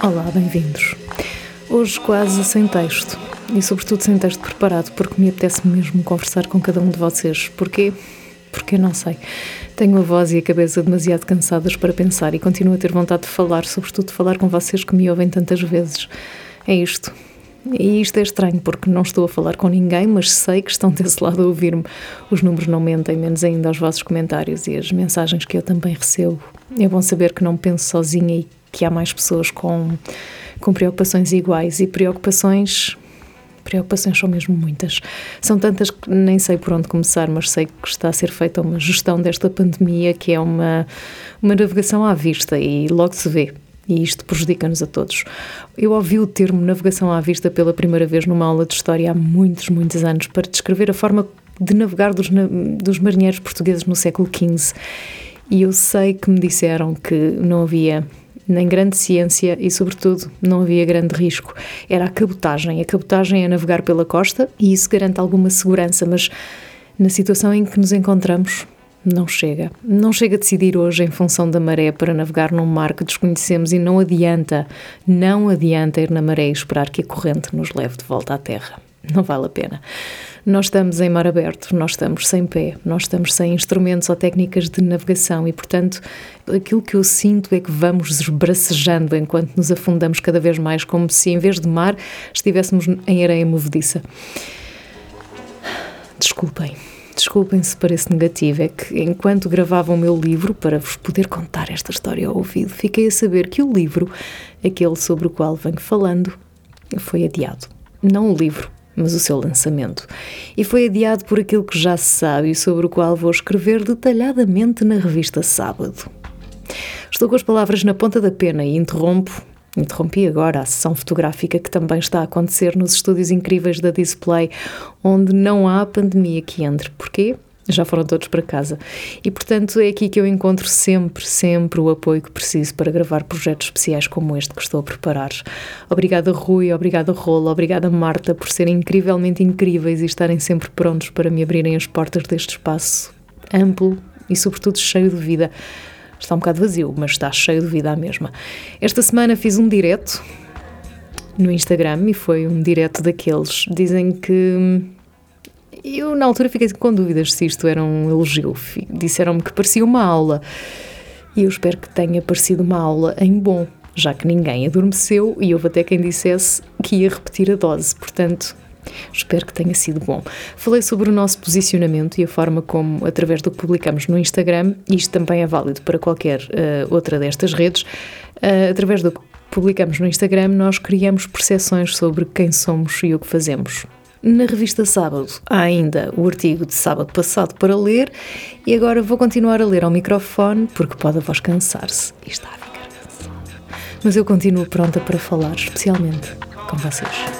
Olá, bem-vindos. Hoje quase sem texto e sobretudo sem texto preparado, porque me apetece mesmo conversar com cada um de vocês. Porquê? Porque não sei. Tenho a voz e a cabeça demasiado cansadas para pensar e continuo a ter vontade de falar, sobretudo de falar com vocês que me ouvem tantas vezes. É isto. E isto é estranho porque não estou a falar com ninguém, mas sei que estão desse lado a ouvir-me. Os números não mentem, menos ainda aos vossos comentários e as mensagens que eu também recebo. É bom saber que não penso sozinha e que há mais pessoas com, com preocupações iguais e preocupações. Preocupações são mesmo muitas. São tantas que nem sei por onde começar, mas sei que está a ser feita uma gestão desta pandemia que é uma, uma navegação à vista e logo se vê e isto prejudica-nos a todos. Eu ouvi o termo navegação à vista pela primeira vez numa aula de história há muitos, muitos anos para descrever a forma de navegar dos, dos marinheiros portugueses no século XV. E eu sei que me disseram que não havia nem grande ciência e, sobretudo, não havia grande risco. Era a cabotagem. A cabotagem é navegar pela costa e isso garante alguma segurança, mas na situação em que nos encontramos, não chega. Não chega a decidir hoje em função da maré para navegar num mar que desconhecemos e não adianta, não adianta ir na maré e esperar que a corrente nos leve de volta à terra. Não vale a pena. Nós estamos em mar aberto, nós estamos sem pé, nós estamos sem instrumentos ou técnicas de navegação e, portanto, aquilo que eu sinto é que vamos esbracejando enquanto nos afundamos cada vez mais, como se em vez de mar estivéssemos em areia movediça. Desculpem. Desculpem se parece negativo, é que enquanto gravava o meu livro para vos poder contar esta história ao ouvido, fiquei a saber que o livro, aquele sobre o qual venho falando, foi adiado. Não o livro, mas o seu lançamento. E foi adiado por aquilo que já se sabe e sobre o qual vou escrever detalhadamente na revista Sábado. Estou com as palavras na ponta da pena e interrompo Interrompi agora a sessão fotográfica que também está a acontecer nos estúdios incríveis da Display, onde não há pandemia que entre. Porquê? Já foram todos para casa. E, portanto, é aqui que eu encontro sempre, sempre o apoio que preciso para gravar projetos especiais como este que estou a preparar. Obrigada, Rui, obrigada, Rolo, obrigada, Marta, por serem incrivelmente incríveis e estarem sempre prontos para me abrirem as portas deste espaço amplo e, sobretudo, cheio de vida. Está um bocado vazio, mas está cheio de vida à mesma. Esta semana fiz um direto no Instagram e foi um direto daqueles. Dizem que. Eu, na altura, fiquei com dúvidas se isto era um elogio. Disseram-me que parecia uma aula. E eu espero que tenha parecido uma aula em bom, já que ninguém adormeceu e houve até quem dissesse que ia repetir a dose. Portanto, Espero que tenha sido bom. Falei sobre o nosso posicionamento e a forma como, através do que publicamos no Instagram, isto também é válido para qualquer uh, outra destas redes, uh, através do que publicamos no Instagram, nós criamos percepções sobre quem somos e o que fazemos. Na revista Sábado há ainda o artigo de sábado passado para ler e agora vou continuar a ler ao microfone porque pode a voz cansar-se e está a ficar cansada. Mas eu continuo pronta para falar, especialmente com vocês.